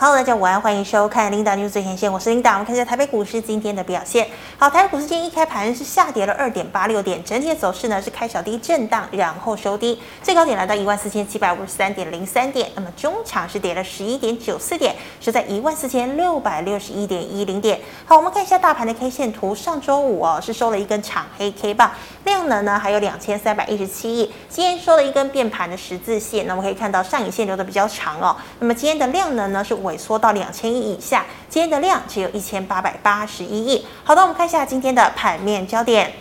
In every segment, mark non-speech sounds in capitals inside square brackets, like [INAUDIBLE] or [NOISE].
好，大家午安，欢迎收看 Linda News 最前线，我是琳达。我们看一下台北股市今天的表现。好，台北股市今天一开盘是下跌了二点八六点，整体的走势呢是开小低震荡，然后收低，最高点来到一万四千七百五十三点零三点。那么中场是跌了十一点九四点，是在一万四千六百六十一点一零点。好，我们看一下大盘的 K 线图，上周五哦是收了一根长黑 K 棒，量能呢还有两千三百一十七亿。今天收了一根变盘的十字线，那我们可以看到上影线留的比较长哦。那么今天的量能呢是五萎缩到两千亿以下，今天的量只有一千八百八十一亿。好的，我们看一下今天的盘面焦点。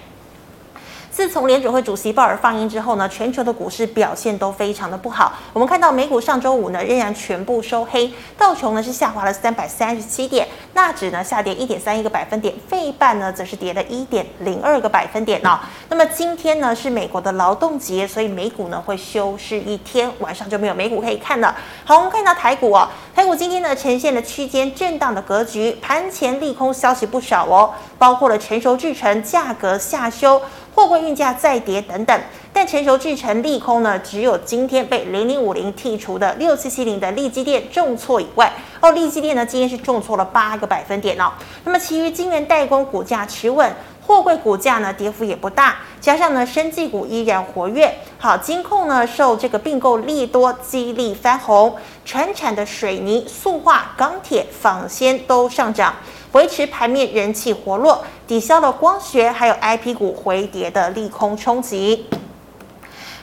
自从联准会主席鲍尔放鹰之后呢，全球的股市表现都非常的不好。我们看到美股上周五呢仍然全部收黑，道琼呢是下滑了三百三十七点，纳指呢下跌一点三一个百分点，费半呢则是跌了一点零二个百分点哦。那么今天呢是美国的劳动节，所以美股呢会休市一天，晚上就没有美股可以看了。好，我们看到台股哦，台股今天呢呈现了区间震荡的格局，盘前利空消息不少哦，包括了成熟制程价格下修。货柜运价再跌等等，但成熟制成利空呢，只有今天被零零五零剔除的六七七零的利基电重挫以外，哦，利基电呢今天是重挫了八个百分点哦。那么其余晶圆代工股价持稳，货柜股价呢跌幅也不大，加上呢生技股依然活跃，好，金控呢受这个并购利多激励翻红，传产的水泥、塑化、钢铁、纺纤都上涨。维持盘面人气活络，抵消了光学还有 IP 股回跌的利空冲击。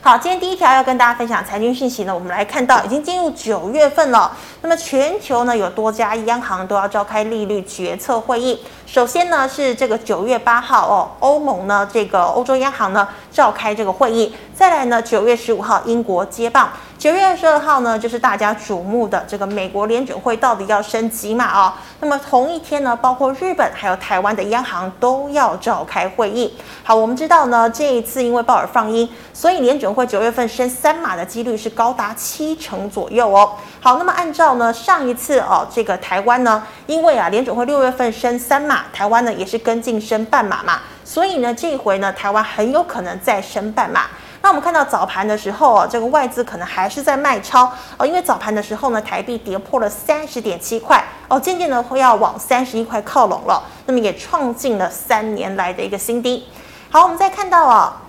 好，今天第一条要跟大家分享财经讯息呢，我们来看到已经进入九月份了。那么全球呢有多家央行都要召开利率决策会议。首先呢是这个九月八号哦，欧盟呢这个欧洲央行呢召开这个会议。再来呢九月十五号英国接棒。九月二十二号呢就是大家瞩目的这个美国联准会到底要升几码哦。那么同一天呢，包括日本还有台湾的央行都要召开会议。好，我们知道呢这一次因为鲍尔放鹰，所以联准会九月份升三码的几率是高达七成左右哦。好，那么按照呢上一次哦，这个台湾呢，因为啊联准会六月份升三码，台湾呢也是跟进升半码嘛，所以呢这一回呢台湾很有可能再升半码。那我们看到早盘的时候啊，这个外资可能还是在卖超哦，因为早盘的时候呢台币跌破了三十点七块哦，渐渐的会要往三十一块靠拢了，那么也创进了三年来的一个新低。好，我们再看到啊。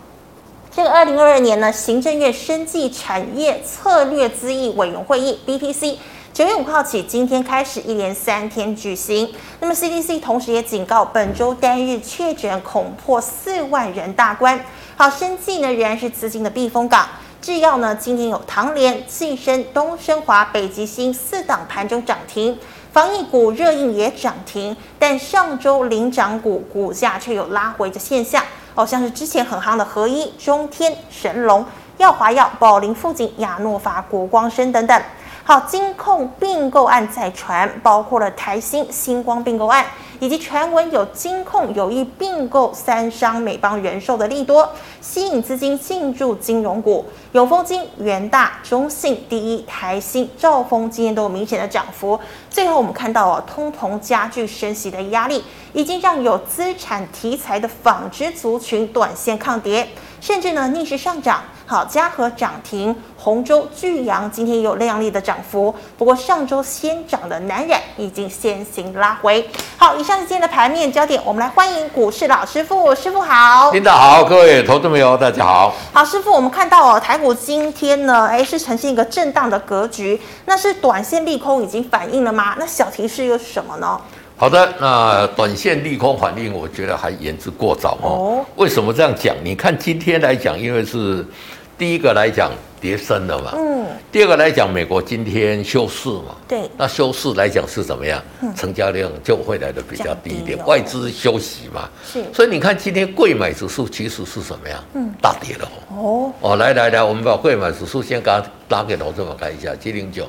这个二零二二年呢，行政院生技产业策略咨议委员会议 BTC 九月五号起，今天开始一连三天举行。那么 CDC 同时也警告，本周单日确诊恐破四万人大关。好，生技呢仍然是资金的避风港。制药呢，今天有唐联、济生、东升华、北极星四档盘中涨停，防疫股热映也涨停，但上周领涨股股价却有拉回的现象。哦，像是之前很夯的合一、中天、神龙、药华药、宝林富锦、亚诺法、国光生等等。好，金控并购案再传，包括了台新、星光并购案。以及传闻有金控有意并购三商美邦人寿的利多，吸引资金进驻金融股，永丰金、元大、中信、第一、台新、兆丰今天都有明显的涨幅。最后我们看到哦，通膨加剧升息的压力，已经让有资产题材的纺织族群短线抗跌，甚至呢逆势上涨。好，嘉禾涨停，洪州、巨阳今天也有亮丽的涨幅。不过上周先涨的南染已经先行拉回。好，以上是今天的盘面焦点，我们来欢迎股市老师傅，师傅好。领导好，各位投资朋友大家好。好，师傅，我们看到哦，台股今天呢，哎，是呈现一个震荡的格局，那是短线利空已经反映了吗？那小提示又是什么呢？好的，那短线利空反应，我觉得还言之过早哦。为什么这样讲？你看今天来讲，因为是。第一个来讲跌深了嘛，嗯，第二个来讲美国今天休市嘛，对，那休市来讲是怎么样？嗯，成交量就会来的比较低一点，外资休息嘛，是，所以你看今天贵买指数其实是什么样？嗯，大跌了。哦，哦，来来来，我们把贵买指数先给它拉给投资者看一下，七零九。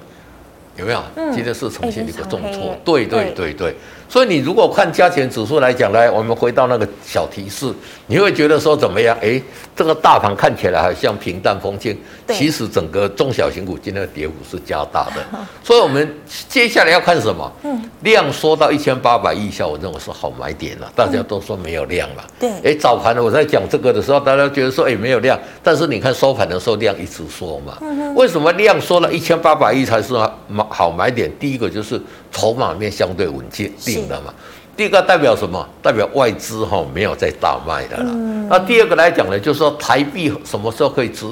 有没有？嗯，今天是呈现一个重挫，对对。对对。所以你如果看加权指数来讲，呢，我们回到那个小提示，你会觉得说怎么样？哎，这个大盘看起来好像平淡风轻，其实整个中小型股今天的跌幅是加大的。[LAUGHS] 所以我们接下来要看什么？嗯，量缩到一千八百亿以下，我认为是好买点了。大家都说没有量嘛。对。哎，早盘呢，我在讲这个的时候，大家觉得说，哎，没有量。但是你看收盘的时候，量一直缩嘛。为什么量缩了一千八百亿才是买好买点？第一个就是筹码面相对稳健定的嘛。第一个代表什么？代表外资哈没有在大卖的了。嗯、那第二个来讲呢，就是说台币什么时候可以止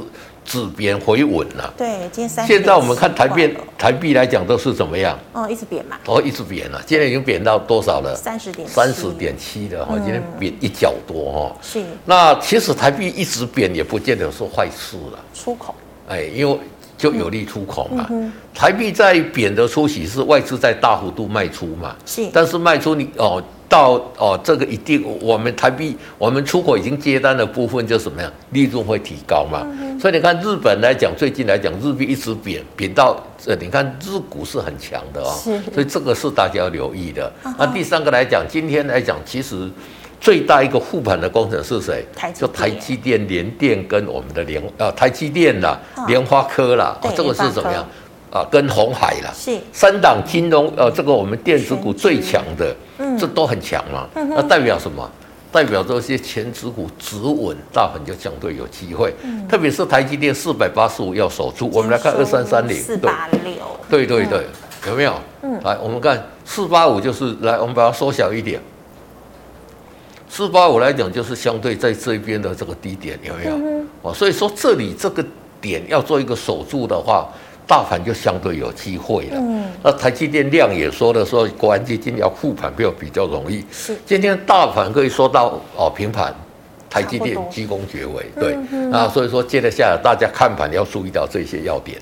止贬回稳了？对，今天三。现在我们看台币，台币来讲都是怎么样？哦，一直贬嘛。哦，一直贬了。今天已经贬到多少了？三十点。三十点七了哈，今天贬一角多哈。是。那其实台币一直贬也不见得是坏事了。出口。哎，因为。就有利出口嘛，台币在贬的初期是外资在大幅度卖出嘛，是，但是卖出你哦到哦这个一定，我们台币我们出口已经接单的部分就什么样，利润会提高嘛，嗯、所以你看日本来讲，最近来讲日币一直贬贬到呃，你看日股是很强的哦，是。所以这个是大家要留意的。那第三个来讲，今天来讲其实。最大一个护盘的工程是谁？就台积电、联电跟我们的联啊，台积电啦、联发科啦，这个是怎么样啊？跟鸿海啦，是三档金融呃，这个我们电子股最强的，嗯这都很强嘛。那代表什么？代表这些前指股止稳，大盘就相对有机会。特别是台积电四百八十五要守住。我们来看二三三零，四八六，对对对，有没有？嗯，来我们看四八五，就是来我们把它缩小一点。四八五来讲，就是相对在这边的这个低点，有没有？哦、嗯，所以说这里这个点要做一个守住的话，大盘就相对有机会了。嗯，那台积电量也说了，说国安基金要护盘，比较比较容易。是，今天大盘可以说到哦平盘，台积电居功厥伟，对。那所以说接着下来，大家看盘要注意到这些要点。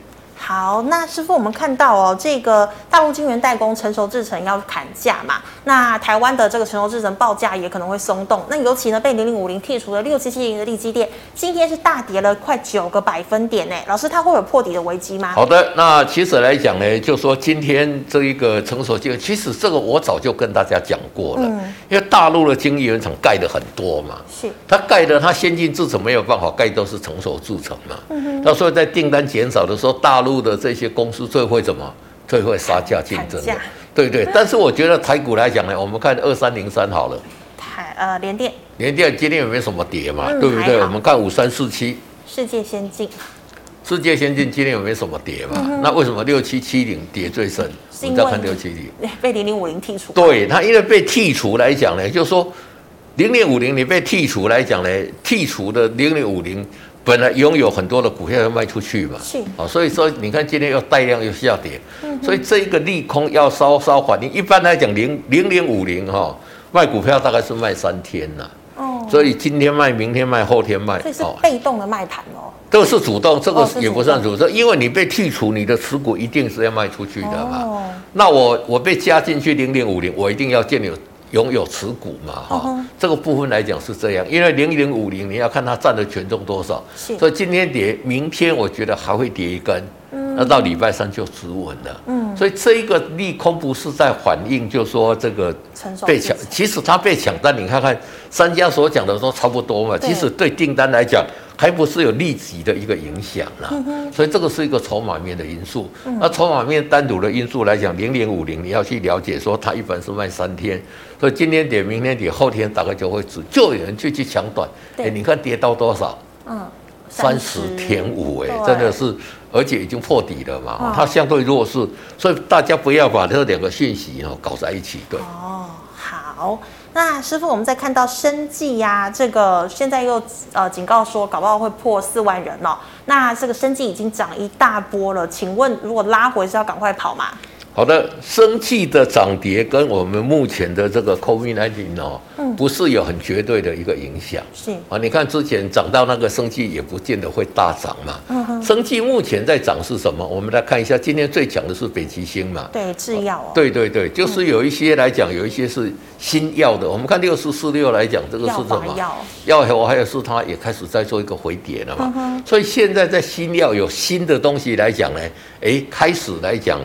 好，那师傅，我们看到哦，这个大陆晶圆代工成熟制程要砍价嘛，那台湾的这个成熟制程报价也可能会松动。那尤其呢，被零零五零剔除了六七七零的力基电，今天是大跌了快九个百分点呢。老师，它会有破底的危机吗？好的，那其实来讲呢，就说今天这一个成熟晶圆，其实这个我早就跟大家讲过了，嗯、因为大陆的晶圆厂盖的很多嘛，是它盖的，它先进制程没有办法盖，都是成熟制程嘛。嗯哼，那所以在订单减少的时候，大陆的这些公司最会怎么？最会杀价竞争的，对对。但是我觉得台股来讲呢，我们看二三零三好了。台呃联电。联电今天有没有什么跌嘛？对不对？我们看五三四七。世界先进。世界先进今天有没有什么跌嘛？那为什么六七七零跌最深？你再看六七零。被零零五零剔除。对，它因为被剔除来讲呢，就是说零零五零你被剔除来讲呢，剔除的零零五零。本来拥有很多的股票要卖出去嘛，是。啊，所以说你看今天又带量又下跌，嗯、所以这一个利空要稍稍缓。你一般来讲零零零五零哈卖股票大概是卖三天呐，哦，所以今天卖，明天卖，后天卖，这是被动的卖盘哦，都是主动，这个也不算主动，因为你被剔除，你的持股一定是要卖出去的嘛。哦、那我我被加进去零零五零，我一定要建立。拥有持股嘛，哈、uh. 这个部分来讲是这样，因为零零五零你要看它占的权重多少，所以今天跌，明天我觉得还会跌一根，嗯、那到礼拜三就止稳了，嗯，所以这一个利空不是在反映，就说这个被抢，其实它被抢单，你看看三家所讲的都差不多嘛，其实对订单来讲。还不是有立即的一个影响啦，嗯、所以这个是一个筹码面的因素。嗯、那筹码面单独的因素来讲，零零五零你要去了解，说它一般是卖三天，所以今天跌，明天跌，后天大概就会止，就有人去去抢短。哎对，你看跌到多少？嗯，三十。点五，哎，真的是，而且已经破底了嘛，哦、它相对弱势，所以大家不要把这两个讯息哦搞在一起，对。哦，好。那师傅，我们再看到生计呀，这个现在又呃警告说，搞不好会破四万人哦。那这个生计已经涨一大波了，请问如果拉回是要赶快跑吗？好的，生气的涨跌跟我们目前的这个 COVID-19 哦，嗯，不是有很绝对的一个影响。是啊，你看之前涨到那个生气也不见得会大涨嘛。嗯哼。生气目前在涨是什么？我们来看一下，今天最强的是北极星嘛。对，制药哦。对对对，就是有一些来讲，有一些是新药的。我们看六四四六来讲，这个是什么？药。药还有还有是它也开始在做一个回跌了嘛。嗯哼。所以现在在新药有新的东西来讲呢，哎，开始来讲。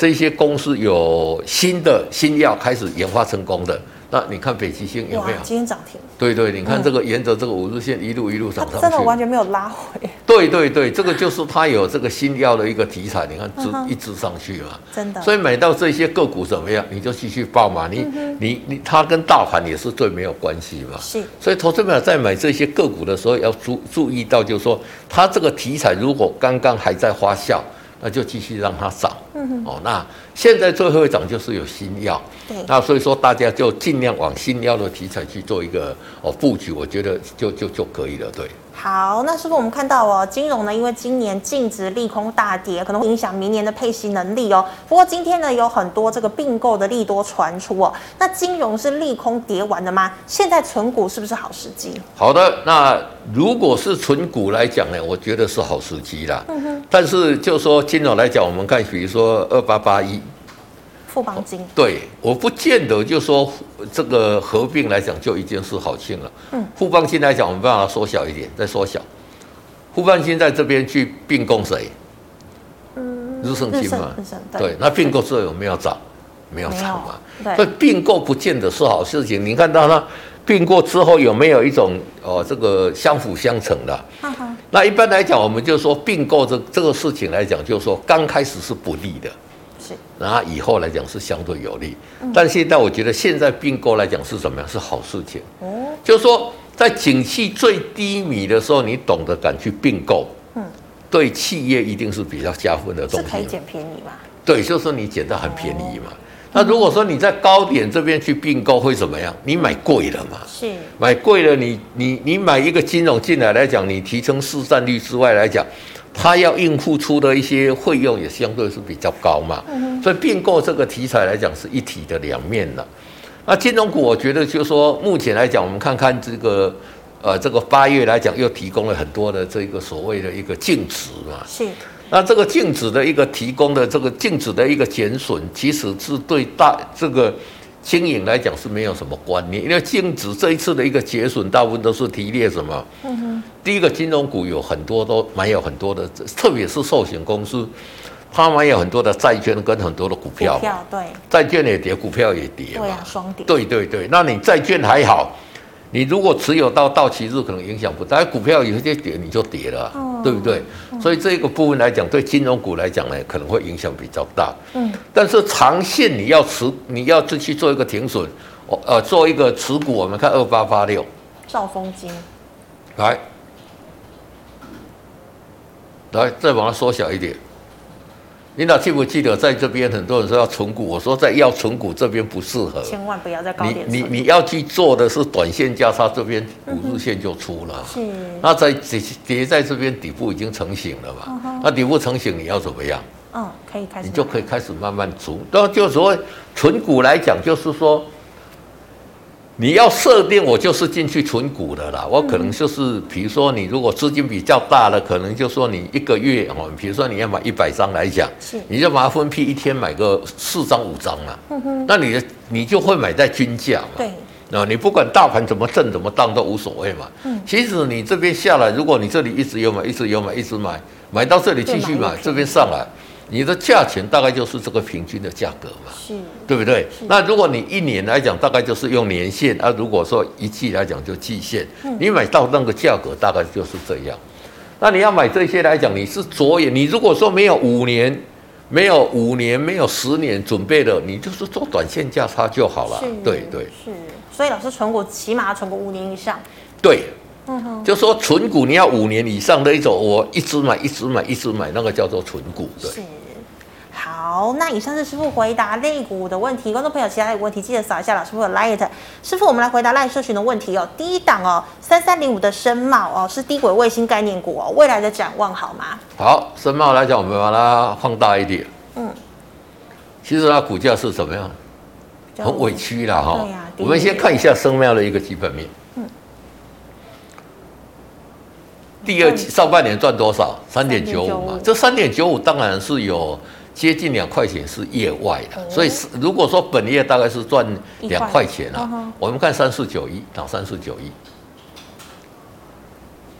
这些公司有新的新药开始研发成功的，那你看北极星有没有？今天涨停。对对，你看这个沿着这个五日线一路一路涨上去，真的完全没有拉回。对对对，这个就是它有这个新药的一个题材，你看直一直上去嘛。真的。所以买到这些个股怎么样？你就继续爆嘛。你你你，它跟大盘也是最没有关系嘛。是。所以投资者在买这些个股的时候要注注意到，就是说它这个题材如果刚刚还在发酵。那就继续让它涨。嗯哦，那现在最后一涨就是有新药。对。那所以说大家就尽量往新药的题材去做一个哦布局，我觉得就就就可以了。对。好，那师傅，我们看到哦，金融呢，因为今年净值利空大跌，可能会影响明年的配息能力哦。不过今天呢，有很多这个并购的利多传出哦。那金融是利空跌完的吗？现在存股是不是好时机？好的，那如果是存股来讲呢，我觉得是好时机啦。嗯哼。但是就说金融来讲，我们看，比如说二八八一。富邦金，对，我不见得就说这个合并来讲就一件事好庆了。嗯，富邦金来讲，我们把它缩小一点，再缩小。富邦金在这边去并购谁？嗯，日盛金嘛。对，对，那并购之后有没有涨？没有涨嘛。对。所以并购不见得是好事情。你看到它并购之后有没有一种哦，这个相辅相成的？那一般来讲，我们就说并购这这个事情来讲，就是说刚开始是不利的。然后以后来讲是相对有利，但现在我觉得现在并购来讲是怎么样？是好事情。哦，就是说在景气最低迷的时候，你懂得敢去并购，嗯，对企业一定是比较加分的东西。是可以捡便宜嘛？对，就是说你捡到很便宜嘛。那如果说你在高点这边去并购会怎么样？你买贵了嘛？是买贵了，你你你买一个金融进来来讲，你提升市占率之外来讲。它要应付出的一些费用也相对是比较高嘛，所以并购这个题材来讲是一体的两面的。那金融股，我觉得就是说，目前来讲，我们看看这个，呃，这个八月来讲又提供了很多的这个所谓的一个净值嘛。是。那这个净值的一个提供的这个净值的一个减损，其实是对大这个。经营来讲是没有什么关联，因为净值这一次的一个节损，大部分都是提列什么？嗯哼。第一个金融股有很多都买有很多的，特别是寿险公司，它买有很多的债券跟很多的股票。股票对。债券也跌，股票也跌嘛。对啊，双跌。对对对，那你债券还好。你如果持有到到期日，可能影响不大。股票有些跌，你就跌了，哦、对不对？嗯、所以这个部分来讲，对金融股来讲呢，可能会影响比较大。嗯。但是长线你要持，你要自去做一个停损，呃，做一个持股。我们看二八八六。兆丰金。来，来，再把它缩小一点。领导记不记得，在这边很多人说要存股，我说在要存股这边不适合，千万不要在高点。你你你要去做的是短线价差，这边五日线就出了。是。那在跌跌在这边底部已经成型了嘛？那底部成型你要怎么样？嗯，可以开始。你就可以开始慢慢出。那就所谓存股来讲，就是说。你要设定我就是进去存股的啦，我可能就是，比如说你如果资金比较大的，可能就说你一个月哦，比如说你要买一百张来讲，你就把它分批一天买个四张五张嘛，那你的你就会买在均价嘛，对，啊，你不管大盘怎么震怎么荡都无所谓嘛，其实你这边下来，如果你这里一直有买，一直有买，一直买，买到这里继续买，这边上来。你的价钱大概就是这个平均的价格嘛，是，对不对？那如果你一年来讲，大概就是用年限啊；如果说一季来讲，就季线。你买到那个价格，大概就是这样。那你要买这些来讲，你是着眼。你如果说没有五年、没有五年、没有十年准备的，你就是做短线价差就好了。对对。是，所以老师存股起码要存个五年以上。对，嗯哼，就说存股你要五年以上的一种，我一直买、一直买、一直买，那个叫做存股。对。好，那以上是师傅回答类股的问题。观众朋友，其他有问题记得扫一下老师傅的 Light。师傅，我们来回答 Light 社群的问题哦。第一档哦，三三零五的深茂哦，是低轨卫星概念股哦，未来的展望好吗？好，深茂来讲，我们把它放大一点。嗯，其实它股价是怎么样？很委屈了哈。对呀。我们先看一下深茂的一个基本面。嗯。第二季上半年赚多少？三点九五嘛。这三点九五当然是有。接近两块钱是业外的，所以是如果说本业大概是赚两块钱啊，我们看三四九一，涨三四九一。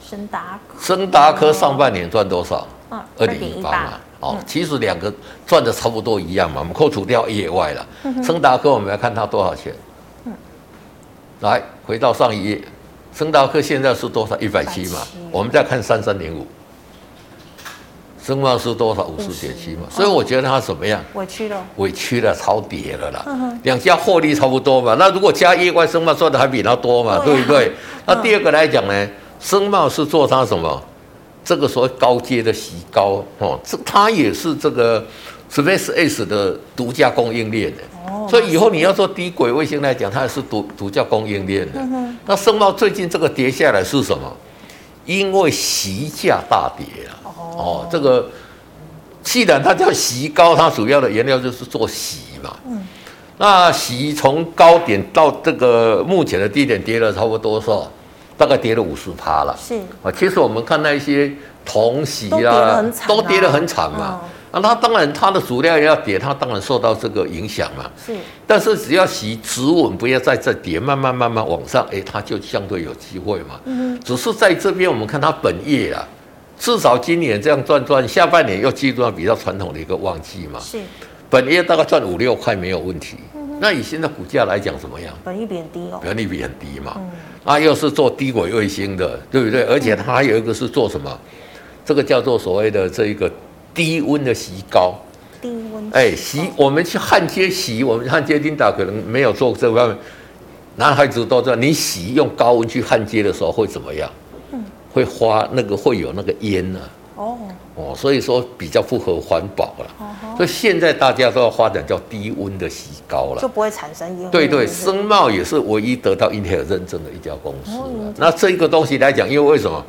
升达科，升达科上半年赚多少？二点一八嘛。哦，其实两个赚的差不多一样嘛。我们扣除掉业外了，升达科我们来看它多少钱？来回到上一页，升达科现在是多少？一百七嘛。我们再看三三零五。深茂是多少？五十点七嘛，所以我觉得它怎么样？委屈了，委屈了，超跌了啦。两家获利差不多嘛，那如果加业外，深茂赚的还比它多嘛，对不对？那第二个来讲呢，深茂是做它什么？这个所谓高阶的席高哦，这它也是这个 SpaceX 的独家供应链的。哦，所以以后你要做低轨卫星来讲，它也是独独家供应链的。那盛茂最近这个跌下来是什么？因为席价大跌啊。哦，这个既然它叫洗膏，它主要的原料就是做洗嘛。嗯。那洗从高点到这个目前的低点跌了差不多多少？大概跌了五十趴了。是啊，其实我们看那些铜矽啊，都跌得很惨嘛。那它当然它的主料也要跌，它当然受到这个影响嘛。是。但是只要洗止稳，不要再再跌，慢慢慢慢往上，哎，它就相对有机会嘛。嗯。只是在这边我们看它本业啊，至少今年这样赚赚，下半年又进入到比较传统的一个旺季嘛。是。本业大概赚五六块没有问题。那以现在股价来讲怎么样？本益比很低哦。本益比很低嘛。嗯。啊，又是做低轨卫星的，对不对？而且它还有一个是做什么？这个叫做所谓的这一个低温的洗膏。低温。哎，矽，我们去焊接洗，我们焊接丁达可能没有做这方面。男孩子都知道，你洗用高温去焊接的时候会怎么样？嗯。会发那个会有那个烟呢、啊。哦。哦，所以说比较符合环保了。哦。所以现在大家都要发展叫低温的洗膏了，就不会产生烟。对对，盛茂也是唯一得到 Intel 认证的一家公司。那这个东西来讲，因为为什么？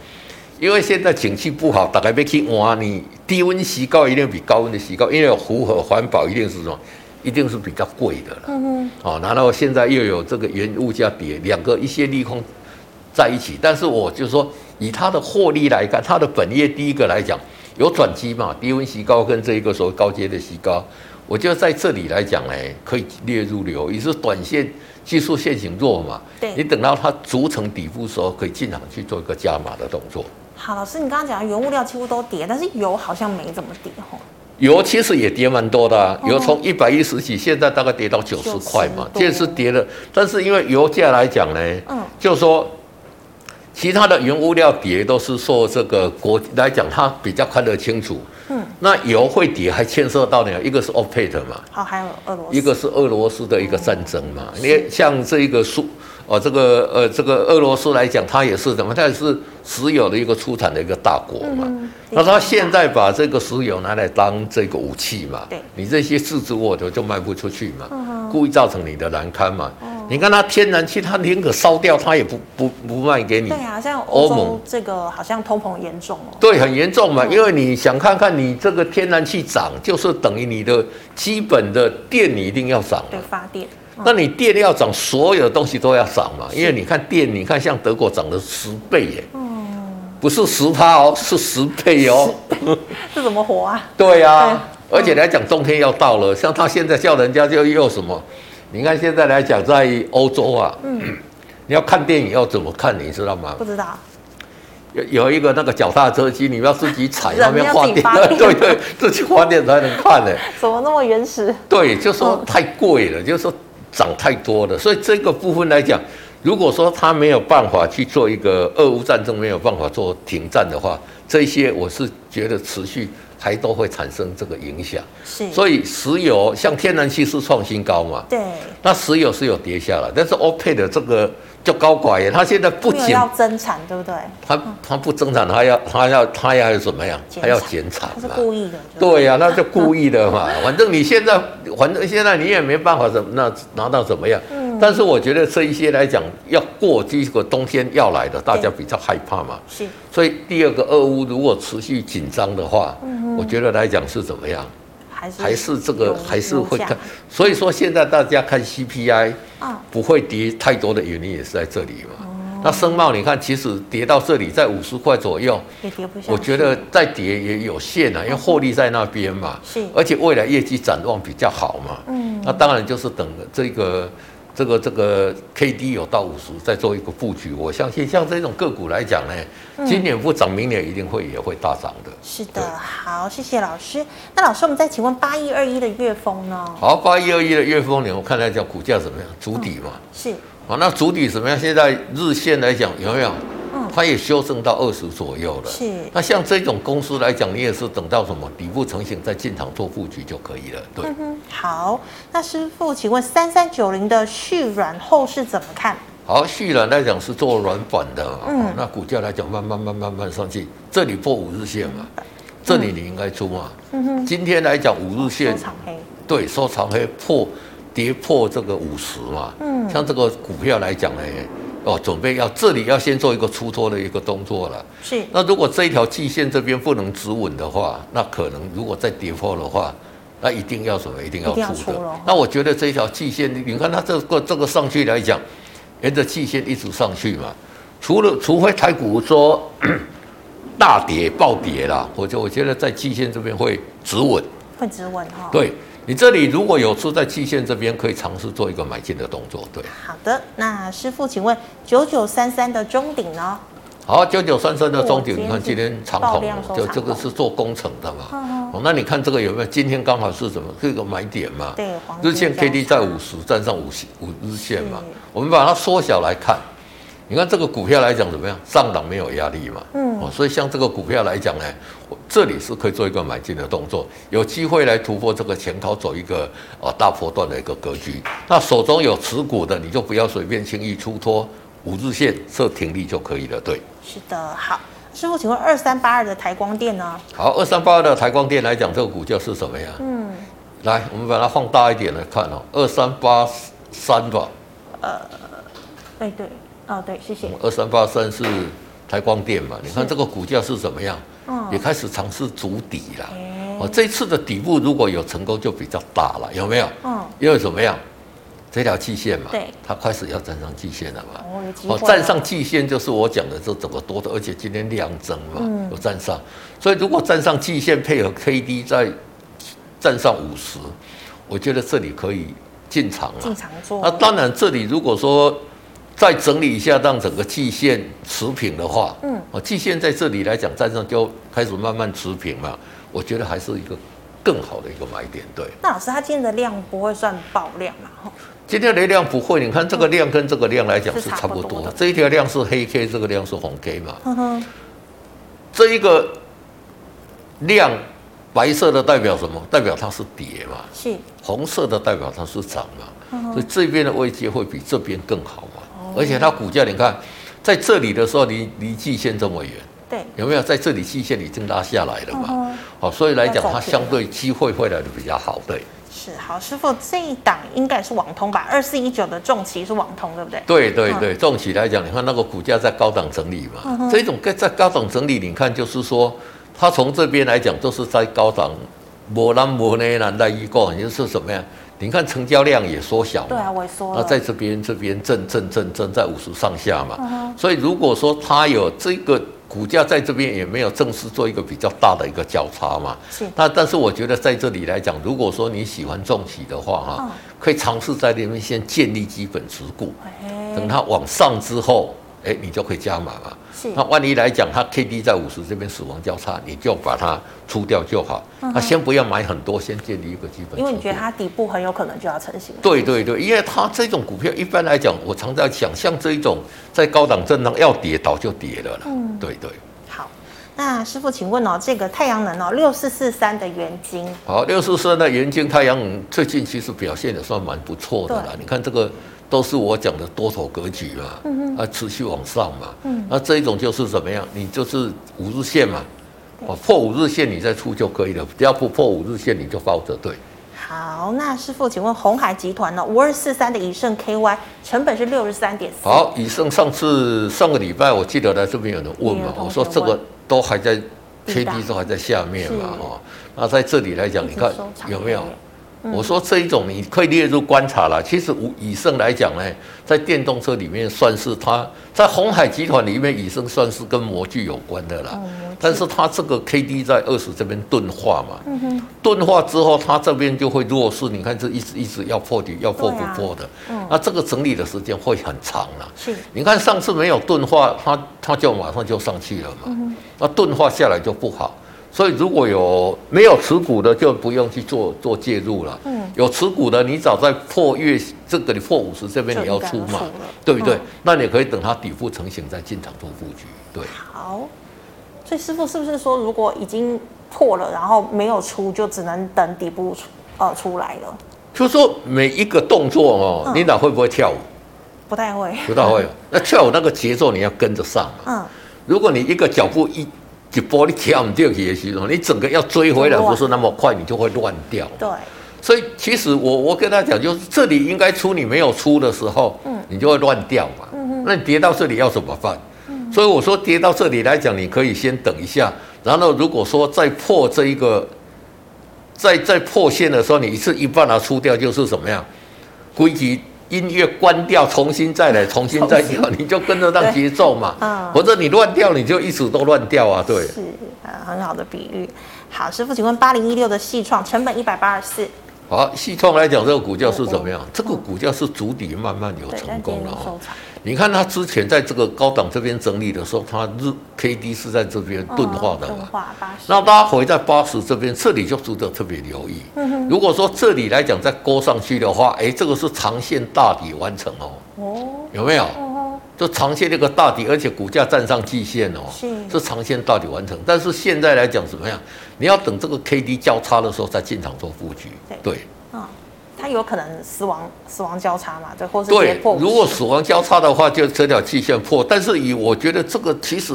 因为现在景气不好，大家要去挖你低温洗膏一定比高温的洗膏，因为有符合环保，一定是什么？一定是比较贵的了。嗯嗯。哦，然后现在又有这个原物价跌，两个一些利空在一起。但是我就说，以它的获利来看，它的本业第一个来讲。有转机嘛？低温矽膏跟这一个所谓高阶的矽膏，我觉得在这里来讲呢，可以列入流，也是短线技术线型弱嘛。对，你等到它逐成底部的时候，可以进场去做一个加码的动作。好，老师，你刚刚讲的原物料几乎都跌，但是油好像没怎么跌吼。油其实也跌蛮多的，啊，油从一百一十几，现在大概跌到九十块嘛，这是跌了。但是因为油价来讲呢，嗯，就说。其他的原物料跌都是说这个国来讲，它比较看得清楚。嗯，那油会跌还牵涉到呢，一个是 OPEC 嘛，好，还有俄罗斯，一个是俄罗斯的一个战争嘛。你像这一个苏哦，这个呃这个俄罗斯来讲，它也是怎么？它也是石油的一个出产的一个大国嘛。那它现在把这个石油拿来当这个武器嘛？对，你这些支支吾吾就卖不出去嘛，故意造成你的难堪嘛。你看它天然气，它宁可烧掉，它也不不不卖给你。对啊，像欧盟这个好像通膨严重哦。对，很严重嘛，因为你想看看你这个天然气涨，就是等于你的基本的电你一定要涨。对，发电。那你电要涨，所有的东西都要涨嘛，因为你看电，你看像德国涨了十倍耶。嗯。不是十趴哦，是十倍哦。[LAUGHS] 这怎么活啊？对啊，而且来讲冬天要到了，像他现在叫人家就又什么？你看现在来讲，在欧洲啊，嗯，你要看电影要怎么看，你知道吗？不知道。有有一个那个脚踏车机，你要自己踩，[LAUGHS] 上面发电，[LAUGHS] 对对，自己发电才能看呢。[LAUGHS] 怎么那么原始？对，就说太贵了，就说涨太多了，所以这个部分来讲，如果说他没有办法去做一个俄乌战争，没有办法做停战的话，这些我是觉得持续。还都会产生这个影响，是，所以石油像天然气是创新高嘛？对，那石油是有跌下来，但是 OPEC 的这个就高拐耶，他现在不仅要增产，对不对？他他不增产，他要他要他要怎么样？他要减产，他是故意的。对呀、啊，那就故意的嘛，[LAUGHS] 反正你现在反正现在你也没办法怎么那拿到怎么样。但是我觉得这一些来讲，要过这个冬天要来的，大家比较害怕嘛。是。所以第二个，俄乌如果持续紧张的话，我觉得来讲是怎么样？还是还是这个还是会看。所以说现在大家看 CPI 啊不会跌太多的原因也是在这里嘛。那盛茂你看，其实跌到这里在五十块左右，也跌不下。我觉得再跌也有限啊，因为获利在那边嘛。是。而且未来业绩展望比较好嘛。嗯。那当然就是等这个。这个这个 K D 有到五十，再做一个布局，我相信像这种个股来讲呢，今年不涨，明年一定会也会大涨的。是的，好，谢谢老师。那老师，我们再请问八一二一的月峰呢？好，八一二一的月峰，你，我看来讲股价怎么样？主底嘛。是。好，那主底怎么样？现在日线来讲有没有？它也修正到二十左右了。是。那像这种公司来讲，你也是等到什么底部成型再进场做布局就可以了。对。嗯、好，那师傅，请问三三九零的续软后市怎么看？好，旭染来讲是做软板的嘛，嗯，那股价来讲慢慢慢慢慢上去，这里破五日线嘛，嗯、这里你应该出嘛。嗯哼，今天来讲五日线，收长黑，对，收长黑破跌破这个五十嘛，嗯，像这个股票来讲呢，哦，准备要这里要先做一个出脱的一个动作了。是，那如果这一条季线这边不能止稳的话，那可能如果再跌破的话，那一定要什么？一定要出的。那我觉得这一条季线，你看它这个这个上去来讲。沿着季线一直上去嘛，除了除非台股说 [COUGHS] 大跌暴跌啦，我就我觉得在季线这边会止稳，会止稳哈。对，你这里如果有出在季线这边，可以尝试做一个买进的动作。对，好的，那师傅，请问九九三三的中顶呢？好，九九三三的中顶，你看今天长虹，就这个是做工程的嘛。哦，那你看这个有没有？今天刚好是什么？这个买点嘛。对，日线 K D 在五十，站上五五日线嘛。我们把它缩小来看，你看这个股票来讲怎么样？上档没有压力嘛。嗯。哦，所以像这个股票来讲呢，这里是可以做一个买进的动作，有机会来突破这个前高，走一个啊大波段的一个格局。那手中有持股的，你就不要随便轻易出脱。五日线设停利就可以了，对。是的，好，师傅，请问二三八二的台光电呢？好，二三八二的台光电来讲，这个股价是什么呀？嗯，来，我们把它放大一点来看哦，二三八三吧。呃，哎对，哦对，谢谢。二三八三是台光电嘛？你看这个股价是怎么样？嗯，也开始尝试筑底了。哦，这次的底部如果有成功，就比较大了，有没有？嗯，因为怎么样？这条季线嘛，对，它开始要站上季线了嘛。哦，站上季线就是我讲的这整个多的，而且今天量增嘛，嗯、有站上。所以如果站上季线配合 K D 再站上五十，我觉得这里可以进场了。进场做。那当然，这里如果说再整理一下，让整个季线持平的话，嗯，哦，季线在这里来讲站上就开始慢慢持平嘛，我觉得还是一个更好的一个买点。对。那老师，他今天的量不会算爆量嘛？今天的量不会，你看这个量跟这个量来讲是差不多的。这一条量是黑 K，这个量是红 K 嘛。嗯哼。这一个量白色的代表什么？代表它是跌嘛。是。红色的代表它是涨嘛。所以这边的位阶会比这边更好嘛。而且它股价，你看在这里的时候离离季线这么远。对。有没有在这里季线已经拉下来了嘛？好，所以来讲它相对机会会来的比较好。对。是好，师傅，这一档应该是网通吧？二四一九的重骑是网通，对不对？对对对，重骑来讲，你看那个股价在高档整理嘛，这种在高档整理，你看就是说，它从这边来讲就是在高档，摩兰摩内兰的一个，就是什么呀？你看成交量也缩小，对啊，萎缩了。那在这边这边正正正正在五十上下嘛，嗯、所以如果说它有这个。股价在这边也没有正式做一个比较大的一个交叉嘛，是。那但是我觉得在这里来讲，如果说你喜欢重企的话哈，哦、可以尝试在那边先建立基本持股，等它往上之后，哎，你就可以加码嘛。是。那万一来讲它 K D 在五十这边死亡交叉，你就把它出掉就好。那、先不要买很多，先建立一个基本。因为你觉得它底部很有可能就要成型。对对对，因为它这种股票一般来讲，我常在想，像这一种在高档震荡要跌倒就跌了啦。嗯，对对。好那师傅，请问哦，这个太阳能哦，六四四三的元晶，好，六四四三的元晶太阳能最近其实表现也算蛮不错的啦。你看这个都是我讲的多头格局嘛，啊，持续往上嘛，嗯，那这一种就是怎么样？你就是五日线嘛，啊，破五日线你再出就可以了，只要不破五日线你就抱着对。好，那师傅，请问鸿海集团呢？五二四三的以盛 KY 成本是六十三点四。好，以盛上次上个礼拜我记得来这边有人问嘛，我说这个。都还在，K D 都还在下面嘛，哦，那在这里来讲，你看有没有？我说这一种你可以列入观察了。其实五以盛来讲呢，在电动车里面算是它，在鸿海集团里面，以盛算是跟模具有关的啦。但是它这个 K D 在二十这边钝化嘛，钝化之后它这边就会弱势。你看这一直一直要破底，要破不破的。那这个整理的时间会很长了。是，你看上次没有钝化，它它就马上就上去了嘛。那钝化下来就不好。所以如果有没有持股的，就不用去做做介入了。嗯，有持股的，你早在破月这个你破五十这边你要出嘛，对不对？嗯、那你可以等它底部成型再进场做布局。对，好。所以师傅是不是说，如果已经破了，然后没有出，就只能等底部出呃出来了？就是说每一个动作哦，嗯、你哪会不会跳舞？不太会，不太会。[LAUGHS] 那跳舞那个节奏你要跟着上嘛。嗯。如果你一个脚步一一波你跳唔掉去的时候，你整个要追回来不是那么快，你就会乱掉。对。所以其实我我跟他讲，就是这里应该出，你没有出的时候，嗯，你就会乱掉嘛。嗯哼。那你跌到这里要怎么办？嗯。所以我说跌到这里来讲，你可以先等一下，然后如果说再破这一个，再再破线的时候，你一次一半啊出掉就是怎么样？规矩音乐关掉，重新再来，重新再调，你就跟得上节奏嘛。嗯。或者你乱掉，你就一直都乱掉啊。对。是啊，很好的比喻。好，师傅，请问八零一六的细创成本一百八十四。好，细创来讲，这个股价是怎么样？这个股价是筑底慢慢有成功了啊。你看它之前在这个高档这边整理的时候，它日 K D 是在这边钝化的嘛？那大家回在八十这边，这里就值得特别留意。如果说这里来讲再勾上去的话，哎，这个是长线大底完成哦。哦，有没有？就长线那个大底，而且股价站上季线哦，是是长线大底完成。但是现在来讲怎么样？你要等这个 K D 交叉的时候再进场做布局。对。它有可能死亡死亡交叉嘛？对，或是对。如果死亡交叉的话，就这条季线破。但是以我觉得这个其实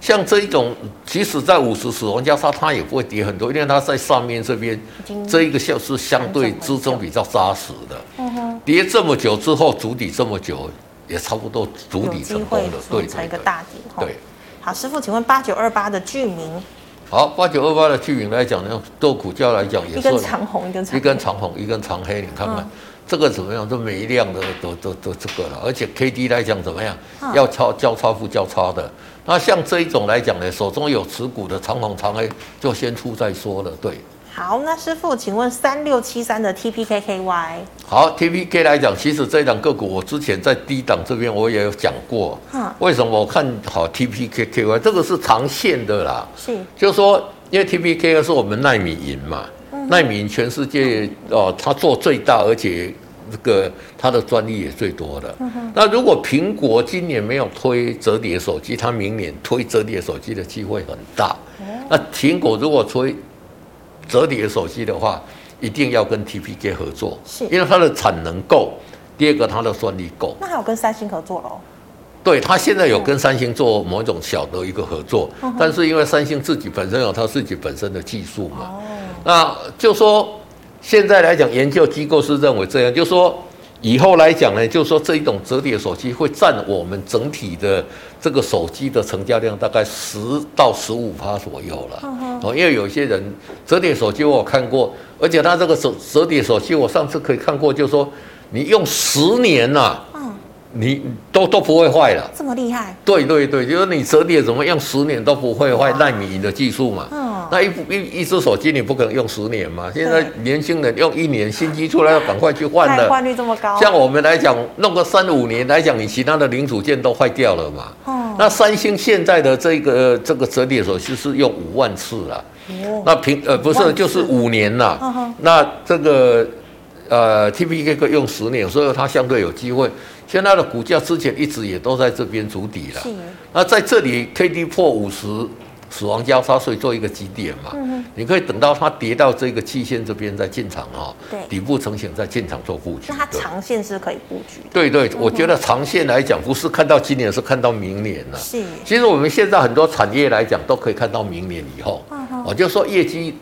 像这一种，即使在五十死亡交叉，它也不会跌很多，因为它在上面这边这一个线是相对支撑比较扎实的。嗯哼。跌这么久之后，筑底这么久，也差不多筑底成功了，对，成一个大底。对。好，师傅，请问八九二八的聚明。好，八九二八的巨影来讲呢，做股价来讲也是一根长红，一根长一根长红，一根长黑。你看看、嗯、这个怎么样？这没一量的都都都这个了，而且 K D 来讲怎么样？嗯、要超交叉负交叉的。那像这一种来讲呢，手中有持股的长红长黑，就先出再说了。对。好，那师傅，请问三六七三的 T P K K Y。好，T P K 来讲，其实这档个股我之前在低档这边我也有讲过。嗯。为什么我看好 T P K K Y？这个是长线的啦。是。就是说，因为 T P K 是我们奈米银嘛，嗯、奈米银全世界哦，它做最大，而且这个它的专利也最多的。那如果苹果今年没有推折叠手机，它明年推折叠手机的机会很大。嗯、那苹果如果推折叠手机的话，一定要跟 TPK 合作，是因为它的产能够。第二个，它的算力够。那还有跟三星合作喽？对，它现在有跟三星做某一种小的一个合作，嗯、但是因为三星自己本身有它自己本身的技术嘛，哦、那就说现在来讲，研究机构是认为这样，就说。以后来讲呢，就是说这一种折叠手机会占我们整体的这个手机的成交量大概十到十五趴左右了。哦，因为有些人折叠手机我有看过，而且它这个折折叠手机我上次可以看过，就是说你用十年呐、啊，你都都不会坏了。这么厉害？对对对，就是你折叠怎么用十年都不会坏，奈米的技术嘛。那一部一一只手机你不可能用十年嘛？现在年轻人用一年，新机出来要赶快去换的。换率这么高。像我们来讲，弄个三五年来讲，你其他的零组件都坏掉了嘛。哦。那三星现在的这个这个折叠手机是用五万次了。哦。那平呃不是就是五年了。那这个呃 TPK 用十年，所以它相对有机会。现在的股价之前一直也都在这边筑底了。是。那在这里 KD 破五十。死亡交叉，所以做一个基点嘛，嗯、哼你可以等到它跌到这个期限这边再进场哦。对，底部成型再进场做布局。那它长线是可以布局。对对，嗯、我觉得长线来讲，不是看到今年，是看到明年了。是，其实我们现在很多产业来讲，都可以看到明年以后。我就说业绩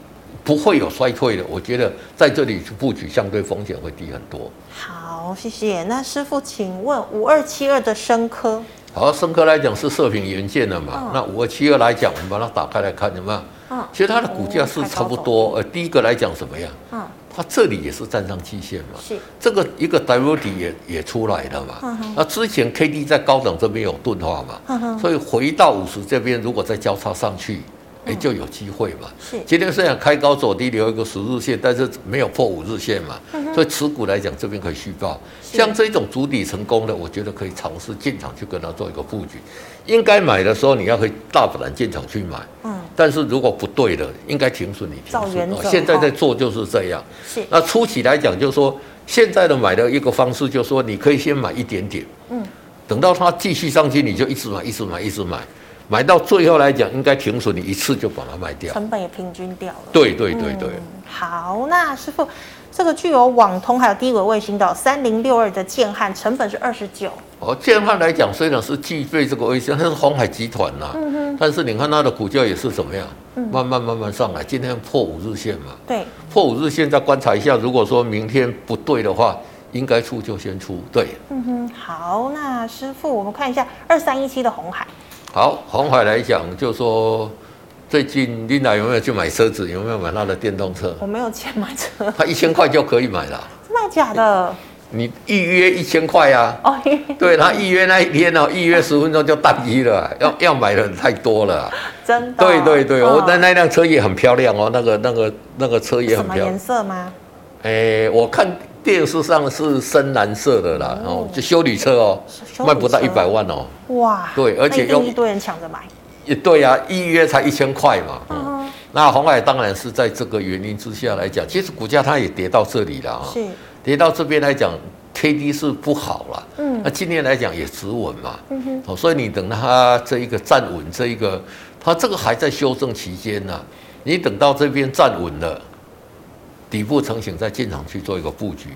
不会有衰退的，我觉得在这里去布局，相对风险会低很多。好，谢谢。那师傅，请问五二七二的生科。好，生科来讲是射频元件的嘛？哦、那五二七二来讲，我们把它打开来看，有没有？嗯、其实它的股价是差不多。呃，第一个来讲怎么样？嗯，它这里也是站上季线嘛。是。这个一个 W 底也也出来了嘛。那之前 K D 在高档这边有钝化嘛。嗯、哼所以回到五十这边，如果再交叉上去。哎，就有机会嘛。是，今天虽然开高走低，留一个十日线，但是没有破五日线嘛。嗯、所以持股来讲，这边可以续报。像这种主底成功的，我觉得可以尝试进场去跟它做一个布局。应该买的时候，你要可以大胆进场去买。嗯。但是如果不对的，应该停损你停损。哦，现在在做就是这样。是。那初期来讲，就是说现在的买的一个方式，就是说你可以先买一点点。嗯。等到它继续上去，你就一直买，一直买，一直买。买到最后来讲，应该停损，你一次就把它卖掉，成本也平均掉了。对对对对。嗯、好，那师傅，这个具有网通还有低轨卫星的三零六二的建汉，成本是二十九。哦，建汉来讲，虽然是具备这个卫星，它是鸿海集团呐、啊，嗯哼，但是你看它的股价也是怎么样，嗯、慢慢慢慢上来，今天破五日线嘛，对，破五日线再观察一下，如果说明天不对的话，应该出就先出，对，嗯哼，好，那师傅，我们看一下二三一七的红海，好，鸿海来讲，就说。最近琳达有没有去买车子？有没有买他的电动车？我没有钱买车。他一千块就可以买了。真的假的？你预约一千块啊？哦，[LAUGHS] 对他预约那一天哦，预约十分钟就宕机了。要要买的人太多了。真的？对对对，我那那辆车也很漂亮哦，那个那个那个车也很漂亮。什么颜色吗？哎，我看电视上是深蓝色的啦，哦，就修理车哦，卖不到一百万哦。哇。对，而且用一堆人抢着买。也对呀、啊，一约才一千块嘛。嗯嗯、那红海当然是在这个原因之下来讲，其实股价它也跌到这里了啊。是。跌到这边来讲，K D 是不好了。嗯。那今天来讲也止稳嘛。嗯哼。哦，所以你等它这一个站稳，这一个它这个还在修正期间呢、啊。你等到这边站稳了，底部成型再进场去做一个布局。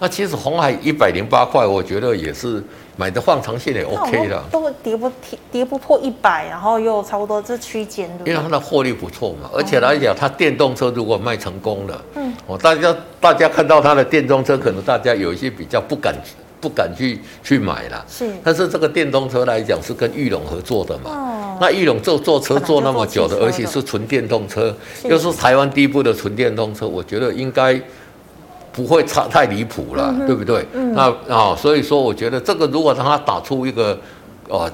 那其实红海一百零八块，我觉得也是买的放长线也 OK 的，都跌不跌不破一百，然后又差不多这区间，因为它的获利不错嘛，而且来讲，它电动车如果卖成功了，嗯，哦，大家大家看到它的电动车，可能大家有一些比较不敢不敢去去买了，是，但是这个电动车来讲是跟玉龙合作的嘛，哦，那裕隆做坐车坐那么久的，而且是纯电动车，又是台湾第一部的纯电动车，我觉得应该。不会差太离谱了，嗯、对不对？嗯、那啊、哦，所以说我觉得这个如果让它打出一个，呃，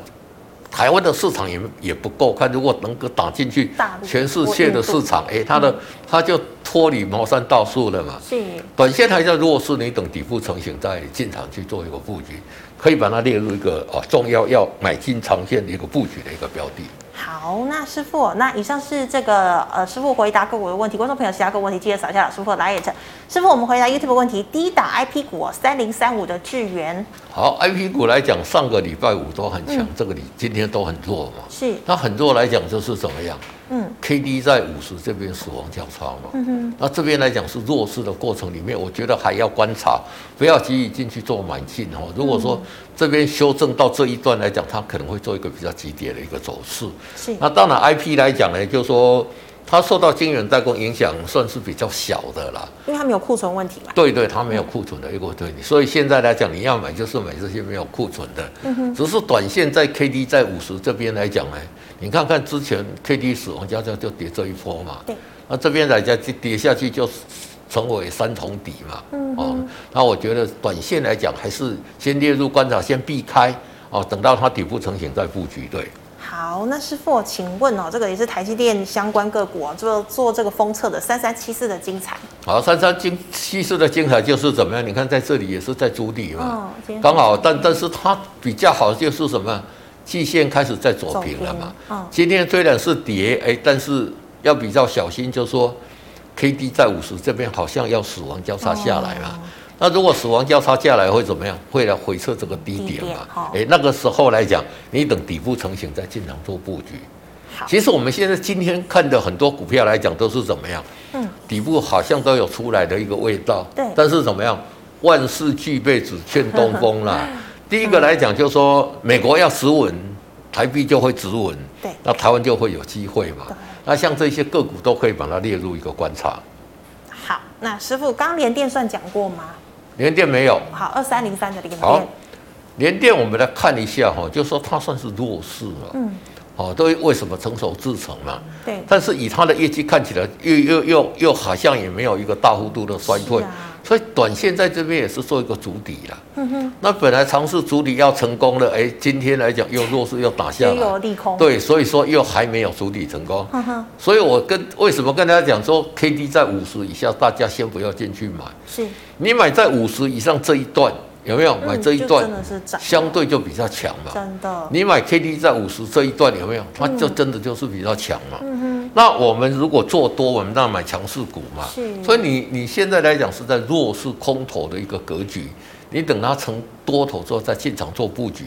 台湾的市场也也不够，看如果能够打进去全世界的市场，哎，它的它就脱离茅山道术了嘛。是。短线还在弱势，你等底部成型再进场去做一个布局，可以把它列入一个啊、哦、重要要买进长线的一个布局的一个标的。好，那师傅，那以上是这个呃，师傅回答个股的问题。观众朋友其他个问题，记得扫一下老师傅的来也成。师傅，我们回答 YouTube 问题，第一档 IP 股三零三五的智源。好，IP 股来讲，上个礼拜五都很强，嗯、这个礼今天都很弱嘛。是。那很弱来讲，就是怎么样？嗯，K D 在五十这边死亡交叉嘛，嗯哼，那这边来讲是弱势的过程里面，我觉得还要观察，不要急于进去做买进哈。如果说这边修正到这一段来讲，它可能会做一个比较急跌的一个走势。是，那当然 I P 来讲呢，就是说它受到晶圆代工影响，算是比较小的啦，因为它没有库存问题嘛。对对，它没有库存的一个对，所以现在来讲，你要买就是买这些没有库存的，嗯哼，只是短线在 K D 在五十这边来讲呢。你看看之前 K D 死亡交叉就跌这一波嘛，对，那这边来讲就跌下去就成为三重底嘛，嗯，哦，那我觉得短线来讲还是先列入观察，先避开哦，等到它底部成型再布局。对，好，那师傅，请问哦，这个也是台积电相关个股啊，做做这个封测的三三七四的精彩。好，三三七四的精彩就是怎么样？你看在这里也是在筑底嘛，刚、哦、好，但但是它比较好就是什么？季线开始在走平了嘛？哦、今天虽然是跌，哎，但是要比较小心，就是说，K D 在五十这边好像要死亡交叉下来嘛。哦、那如果死亡交叉下来会怎么样？会来回撤这个低点嘛？哎、哦，那个时候来讲，你等底部成型再进场做布局。好其实我们现在今天看的很多股票来讲都是怎么样？嗯，底部好像都有出来的一个味道。对，但是怎么样？万事俱备，只欠东风啦。[LAUGHS] 第一个来讲，就是说美国要止稳，台币就会止稳，对，那台湾就会有机会嘛。对那像这些个股都可以把它列入一个观察。好，那师傅刚连电算讲过吗？联电没有。好，二三零三的联电。好，联电我们来看一下哈，就说它算是弱势了。嗯。哦，都为什么成熟制成嘛？对。但是以它的业绩看起来又，又又又又好像也没有一个大幅度的衰退。所以短线在这边也是做一个主底了。嗯哼。那本来尝试主底要成功了，哎，今天来讲又弱势又打下来。有利空。对，所以说又还没有主底成功。嗯哼。所以我跟为什么跟大家讲说，K D 在五十以下，大家先不要进去买。是。你买在五十以上这一段。有没有买这一段？相对就比较强嘛。真的。你买 K D 在五十这一段有没有？它就真的就是比较强嘛。嗯哼。那我们如果做多，我们当然买强势股嘛。是。所以你你现在来讲是在弱势空头的一个格局，你等它成多头之后再进场做布局，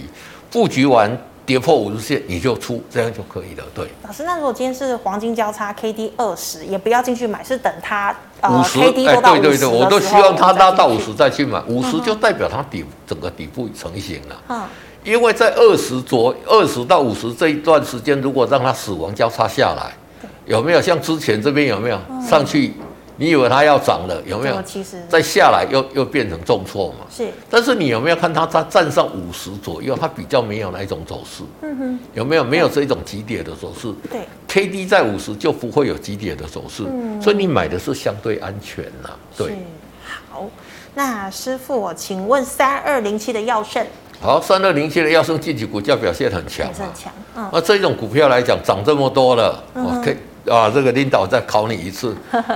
布局完跌破五日线你就出，这样就可以了。对，老师，那如果今天是黄金交叉 K D 二十，也不要进去买，是等它五十 K D 都到五十，对对对，我都希望它拉到五十再去买，五十就代表它底整个底部成型了。嗯，因为在二十左二十到五十这一段时间，如果让它死亡交叉下来，有没有像之前这边有没有上去？你以为它要涨了，有没有？其实再下来又又变成重挫嘛。是。但是你有没有看它它站上五十左右，它比较没有那一种走势。嗯哼。有没有没有这一种急跌的走势？对。K D 在五十就不会有急跌的走势。嗯。所以你买的是相对安全呐。对。好，那师傅，我请问三二零七的耀盛。好，三二零七的耀盛近期股价表现很强。很强。嗯。那这种股票来讲，涨这么多了，我可以。啊，这个领导再考你一次，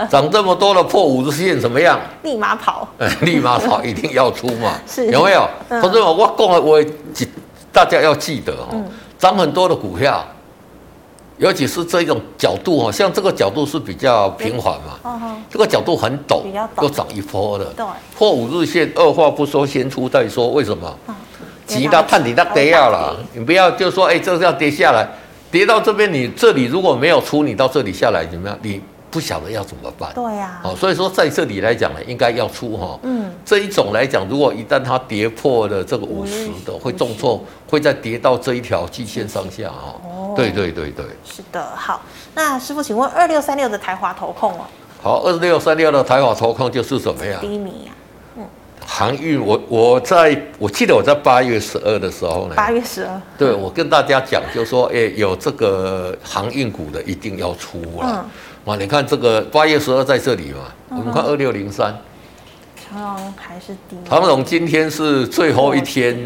涨这么多了，破五日线怎么样？立马跑，立马跑，一定要出嘛？[LAUGHS] 是有没有？同志们，我讲了，我记，大家要记得哦，涨很多的股票，尤其是这种角度哦，像这个角度是比较平缓嘛，这个角度很陡，又涨一波的，破五日线，二话不说先出再说，为什么？急到探底到跌下了，你不要就说哎，这是要跌下来。跌到这边，你这里如果没有出，你到这里下来怎么样？你不晓得要怎么办？对呀。哦，所以说在这里来讲呢，应该要出哈。嗯。这一种来讲，如果一旦它跌破了这个五十的，会重挫，会再跌到这一条季线上下哈。哦。对对对对。是的，好。那师傅，请问二六三六的台华投控哦。好，二六三六的台华投控就是什么呀？低迷呀。航运，我我在我记得我在八月十二的时候呢，八月十二，对，我跟大家讲，就说，哎、欸，有这个航运股的一定要出了。哇、嗯，你看这个八月十二在这里嘛，嗯、我们看二六零三，长荣还是低，长荣今天是最后一天。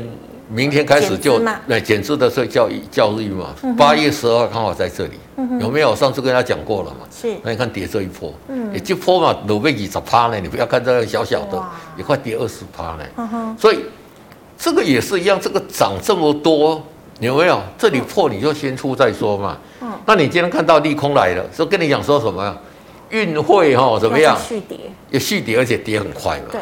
明天开始就那减资的时候交易交易嘛，八月十二号刚好在这里，有没有？上次跟他讲过了嘛？是。那你看跌这一波，嗯，也就波嘛，都被二十趴呢。你不要看这个小小的，也快跌二十趴呢。所以这个也是一样，这个涨这么多，有没有？这里破你就先出再说嘛。嗯。那你今天看到利空来了，说跟你讲说什么？运会哈怎么样？续跌。也续跌，而且跌很快嘛。对。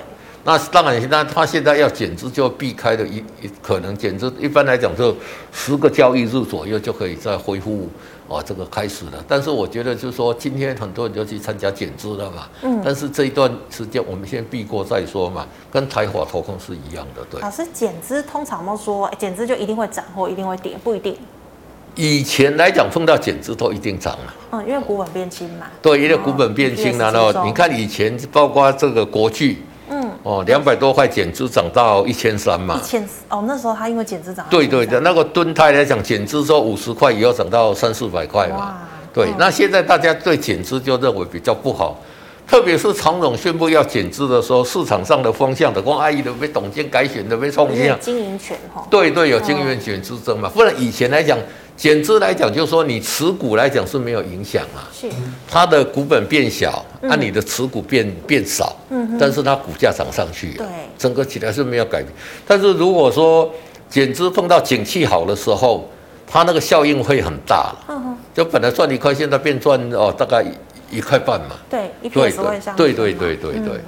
那当然，那他现在要减资，就要避开的一可能减资，一般来讲就十个交易日左右就可以再恢复啊，这个开始了。但是我觉得就是说，今天很多人就去参加减资了嘛。嗯。但是这一段时间我们先避过再说嘛，跟台华投控是一样的，对。老师，减资通常都说减资就一定会涨或一定会跌，不一定。以前来讲碰到减资都一定涨了。嗯，因为股本变轻嘛。对，因为股本变轻了，然后你看以前包括这个国巨。哦，两百多块减资涨到一千三嘛？一千哦，那时候他因为减资涨。对对的，那个敦泰来讲，减资说五十块也要涨到三四百块嘛。哇对，哦、那现在大家对减资就认为比较不好，特别是长荣宣布要减资的时候，市场上的风向的，光阿姨都被董监改选的被冲击。经营权哈。对对，有经营权之争嘛，不然以前来讲。减资来讲，就是说你持股来讲是没有影响啊，是。它的股本变小，按、嗯。啊、你的持股变变少，嗯，但是它股价涨上去，对，整个起来是没有改变。但是如果说减资碰到景气好的时候，它那个效应会很大，嗯哼，就本来赚一块，现在变赚哦，大概一,一块半嘛，对，一片是会上对对对对对、嗯。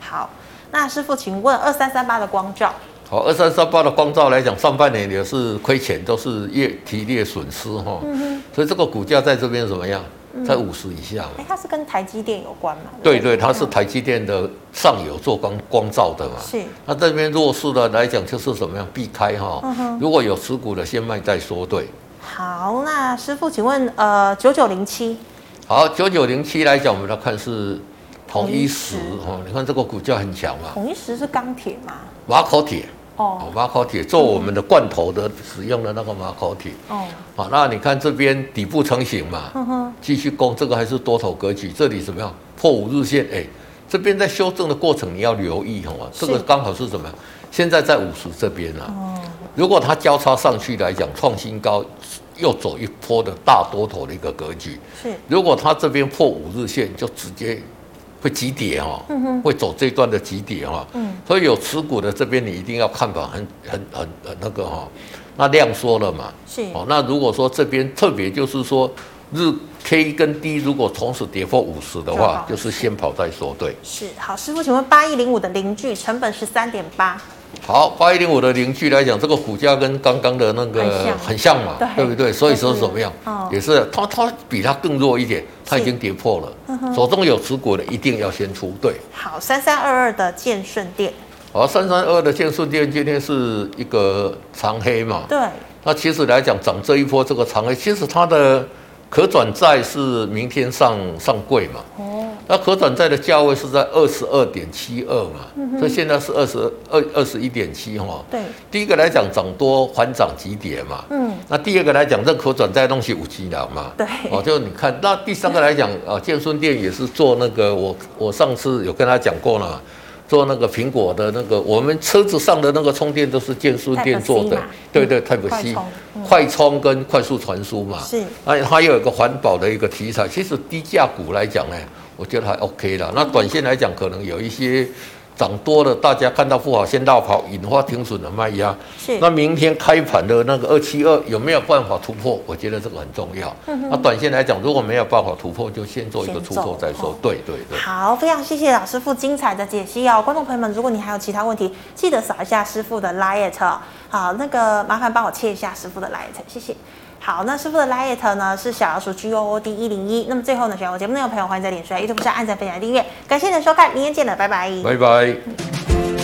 好，那师傅，请问二三三八的光罩。好，二三三八的光照来讲，上半年也是亏钱，都是业提列损失哈。嗯哼。所以这个股价在这边怎么样？在五十以下嘛。哎、欸，它是跟台积电有关嘛？对对，它是台积电的上游做光光照的嘛。是。那这边弱势的来讲，就是怎么样避开哈？嗯哼。如果有持股的，先卖再说。对。好，那师傅，请问呃，九九零七。好，九九零七来讲，我们来看是统一石哈。你看这个股价很强嘛。统一石是钢铁吗？马口铁。哦，马口铁做我们的罐头的使用的那个马口铁。哦，好，那你看这边底部成型嘛，继续攻，这个还是多头格局。这里怎么样？破五日线，哎，这边在修正的过程你要留意哦。这个刚好是什么？现在在五十这边啊。哦，如果它交叉上去来讲，创新高，又走一波的大多头的一个格局。是，如果它这边破五日线，就直接。会急跌哈，会走这段的急跌哈，所以有持股的这边你一定要看法很很很很那个哈，那量缩了嘛，是。哦，那如果说这边特别就是说日 K 跟 D 如果同时跌破五十的话，就是先跑再说，对。是。好，师傅，请问八一零五的零距成本是三点八，好，八一零五的邻居来讲，这个股价跟刚刚的那个很像嘛，对，对不对？所以说怎么样？哦、也是它它比它更弱一点，它已经跌破了。嗯、手中有持股的一定要先出。对，好，三三二二的建顺店。好，三三二二的建顺店今天是一个长黑嘛？对。那其实来讲，涨这一波这个长黑，其实它的。可转债是明天上上柜嘛？哦，那可转债的价位是在二十二点七二嘛？嗯，所以现在是二十二二十一点七哈。对，第一个来讲涨多还涨几点嘛。嗯，那第二个来讲，这可转债东西五 G 了嘛？对，哦，就你看，那第三个来讲啊，[LAUGHS] 建顺电也是做那个，我我上次有跟他讲过了。做那个苹果的那个，我们车子上的那个充电都是建顺电做的，对对，Type C，快充跟快速传输嘛。是，哎，它又有一个环保的一个题材。其实低价股来讲呢，我觉得还 OK 的。那短线来讲，可能有一些。涨多了，大家看到不好先落跑，引发停损的卖压。是。那明天开盘的那个二七二有没有办法突破？我觉得这个很重要。嗯哼。那短线来讲，如果没有办法突破，就先做一个出货再说。对对对。好，非常谢谢老师傅精彩的解析哦，观众朋友们，如果你还有其他问题，记得扫一下师傅的 LINE。好，那个麻烦帮我切一下师傅的 LINE，谢谢。好，那师傅的 Light 呢是小老鼠 G O O D 一零一。那么最后呢，喜欢我节目内容的朋友，欢迎在脸书、YouTube 上按赞、分享、订阅。感谢你的收看，明天见了，拜拜。拜拜。